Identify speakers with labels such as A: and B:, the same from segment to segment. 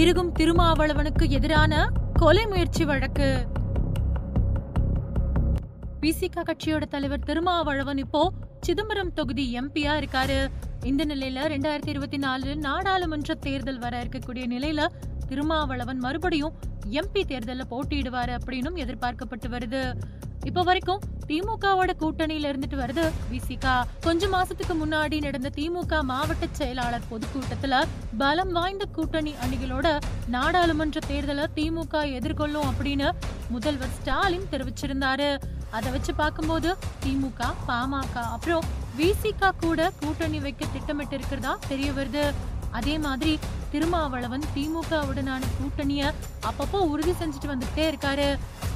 A: இருக்கும் திருமாவளவனுக்கு எதிரான கொலை முயற்சி வழக்கு. பிசிக கட்சியோட தலைவர் திருமாவளவன் இப்போ சிதம்பரம் தொகுதி எம்பியா இருக்காரு. இந்த நிலையில ரெண்டாயிரத்தி இருபத்தி நாலு நாடாளுமன்ற தேர்தல் வர இருக்கக்கூடிய நிலையில திருமாவளவன் மறுபடியும் எம்பி தேர்தலில் போட்டியிடுவாரு அப்படின்னும் எதிர்பார்க்கப்பட்டு வருது. இப்ப வரைக்கும் திமுகவோட கூட்டணியில இருந்துட்டு வருது விசிகா. கொஞ்ச மாசத்துக்கு முன்னாடி நடந்த திமுக மாவட்ட செயலாளர் பொதுக்கூட்டத்துல பலம் வாய்ந்த கூட்டணி அணிகளோட நாடாளுமன்ற தேர்தலை திமுக எதிர்கொள்ளும் அப்படின்னு முதல்வர் ஸ்டாலின் தெரிவிச்சிருந்தாரு. அதை வச்சு பார்க்கும்போது திமுக பாமக அப்புறம் விசிகா கூட கூட்டணி வைக்க திட்டமிட்டு இருக்கிறதா தெரிய வருது. அதே மாதிரி திருமாவளவன் திமுகவுடனான கூட்டணிய அப்பப்போ உறுதி செஞ்சுட்டு வந்துட்டே இருக்காரு.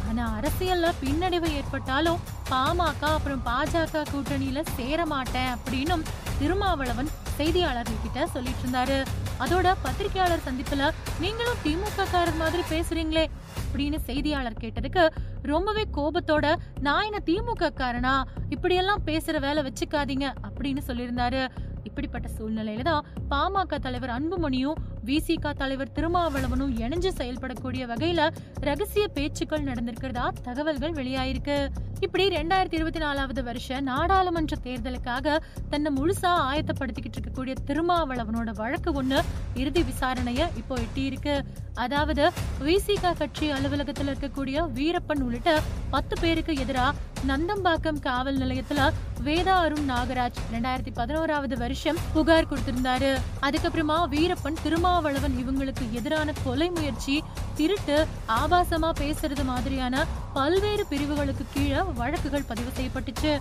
A: ஆனா அரசியல்ல பின்னடைவு ஏற்பட்டாலும் பாமக அப்புறம் பாஜக கூட்டணியில சேர மாட்டேன் அப்படின்னும் திருமாவளவன் செய்தியாளர்கள் கிட்ட சொல்லிட்டு இருந்தாரு அதோட பத்திரிகையாளர் சந்திப்புல நீங்களும் திமுக காரர் மாதிரி பேசுறீங்களே அப்படின்னு செய்தியாளர் கேட்டதுக்கு ரொம்பவே கோபத்தோட நான் என்ன திமுக காரனா இப்படியெல்லாம் பேசுற வேலை வச்சுக்காதீங்க அப்படின்னு சொல்லியிருந்தாரு. இப்படிப்பட்ட சூழ்நிலையில தான் பாமக தலைவர் அன்புமணியும் விசிக தலைவர் திருமாவளவனும் இணைஞ்சு செயல்படக்கூடிய வகையில ரகசிய பேச்சுக்கள் நடந்திருக்கிறதா தகவல்கள் வெளியாயிருக்கு. இப்படி ரெண்டாயிரத்தி இருபத்தி நாலாவது வருஷ நாடாளுமன்ற தேர்தலுக்காக தன்னை முழுசா ஆயத்தப்படுத்திக்கிட்டு இருக்கக்கூடிய திருமாவளவனோட வழக்கு ஒண்ணு இறுதி விசாரணைய இப்போ எட்டியிருக்கு. அதாவது விசிக கட்சி அலுவலகத்துல இருக்கக்கூடிய வீரப்பன் உள்ளிட்ட பத்து பேருக்கு எதிராக நந்தம்பாக்கம் காவல் நிலையத்துல வேதா அருண் நாகராஜ் ரெண்டாயிரத்தி பதினோராவது வருஷம் புகார் கொடுத்திருந்தாரு. அதுக்கப்புறமா வீரப்பன் திருமாவளவன் இவங்களுக்கு எதிரான கொலை முயற்சி திருட்டு ஆபாசமா பேசுறது மாதிரியான பல்வேறு பிரிவுகளுக்கு கீழே வழக்குகள் பதிவு செய்யப்பட்டுச்சு.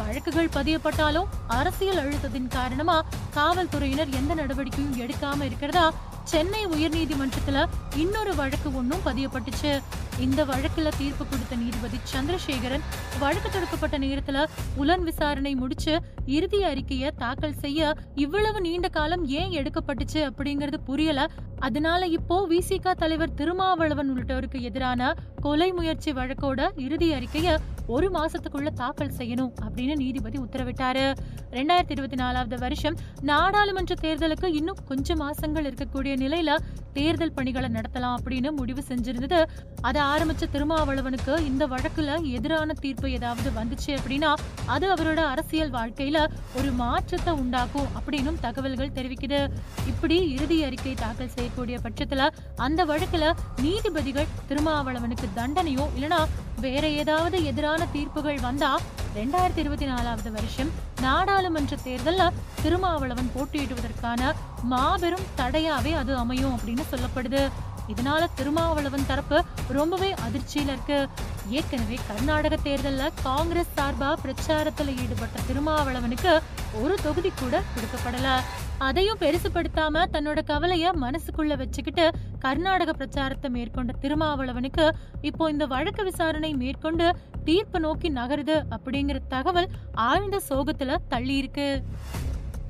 A: வழக்குகள் பதியப்பட்டாலும் அரசியல் அழுத்தத்தின் காரணமா காவல்துறையினர் எந்த நடவடிக்கையும் எடுக்காம இருக்கிறதா சென்னை உயர்நீதிமன்றத்துல இன்னொரு வழக்கு ஒன்றும் பதியப்பட்டுச்சு. இந்த வழக்குல தீர்ப்பு கொடுத்த நீதிபதி சந்திரசேகரன் வழக்கு தொடுக்கப்பட்ட நேரத்துல புலன் விசாரணை முடிச்சு இறுதி அறிக்கைய தாக்கல் செய்ய இவ்வளவு நீண்ட காலம் ஏன் எடுக்கப்பட்டுச்சு அப்படிங்கறது புரியல. அதனால இப்போ விசிக தலைவர் திருமாவளவன் உள்ளிட்டோருக்கு எதிரான கொலை முயற்சி வழக்கோட இறுதி அறிக்கைய ஒரு மாசத்துக்குள்ள தாக்கல் செய்யணும் அப்படின்னு நீதிபதி உத்தரவிட்டாரு. ரெண்டாயிரத்தி இருபத்தி நாலாவது வருஷம் நாடாளுமன்ற தேர்தலுக்கு இன்னும் கொஞ்சம் மாசங்கள் இருக்கக்கூடிய நிலையில தேர்தல் பணிகளை நடத்தலாம் அப்படின்னு முடிவு செஞ்சிருந்தது. அதை ஆரம்பிச்ச திருமாவளவனுக்கு இந்த வழக்குல எதிரான தீர்ப்பு ஏதாவது வந்துச்சு அப்படின்னா அது அவரோட அரசியல் வாழ்க்கையில ஒரு மாற்றத்தை உண்டாக்கும் அப்படின்னும் தகவல்கள் தெரிவிக்குது. இப்படி இறுதி அறிக்கை தாக்கல் செய்யக்கூடிய பட்சத்துல அந்த வழக்குல நீதிபதிகள் திருமாவளவனுக்கு தண்டனையோ இல்லனா வேற ஏதாவது எதிரான தீர்ப்புகள் வந்தா ரெண்டாயிரத்தி இருபத்தி நாலாவது வருஷம் நாடாளுமன்ற தேர்தலில் திருமாவளவன் போட்டியிடுவதற்கான மாபெரும் தடையாவே அது அமையும் அப்படின்னு சொல்லப்படுது. இதனால திருமாவளவன் தரப்பு ரொம்பவே அதிர்ச்சியில இருக்கு. ஏற்கனவே கர்நாடக தேர்தலில் காங்கிரஸ் சார்பா பிரச்சாரத்துல ஈடுபட்ட திருமாவளவனுக்கு ஒரு தொகுதி கூட கொடுக்கப்படல. அதையும் பெருசுப்படுத்தாம தன்னோட கவலைய மனசுக்குள்ள வச்சுக்கிட்டு கர்நாடக பிரச்சாரத்தை மேற்கொண்ட திருமாவளவனுக்கு இப்போ இந்த வழக்கு விசாரணை மேற்கொண்டு தீர்ப்பு நோக்கி நகருது அப்படிங்கிற தகவல் ஆழ்ந்த சோகத்துல தள்ளி இருக்கு.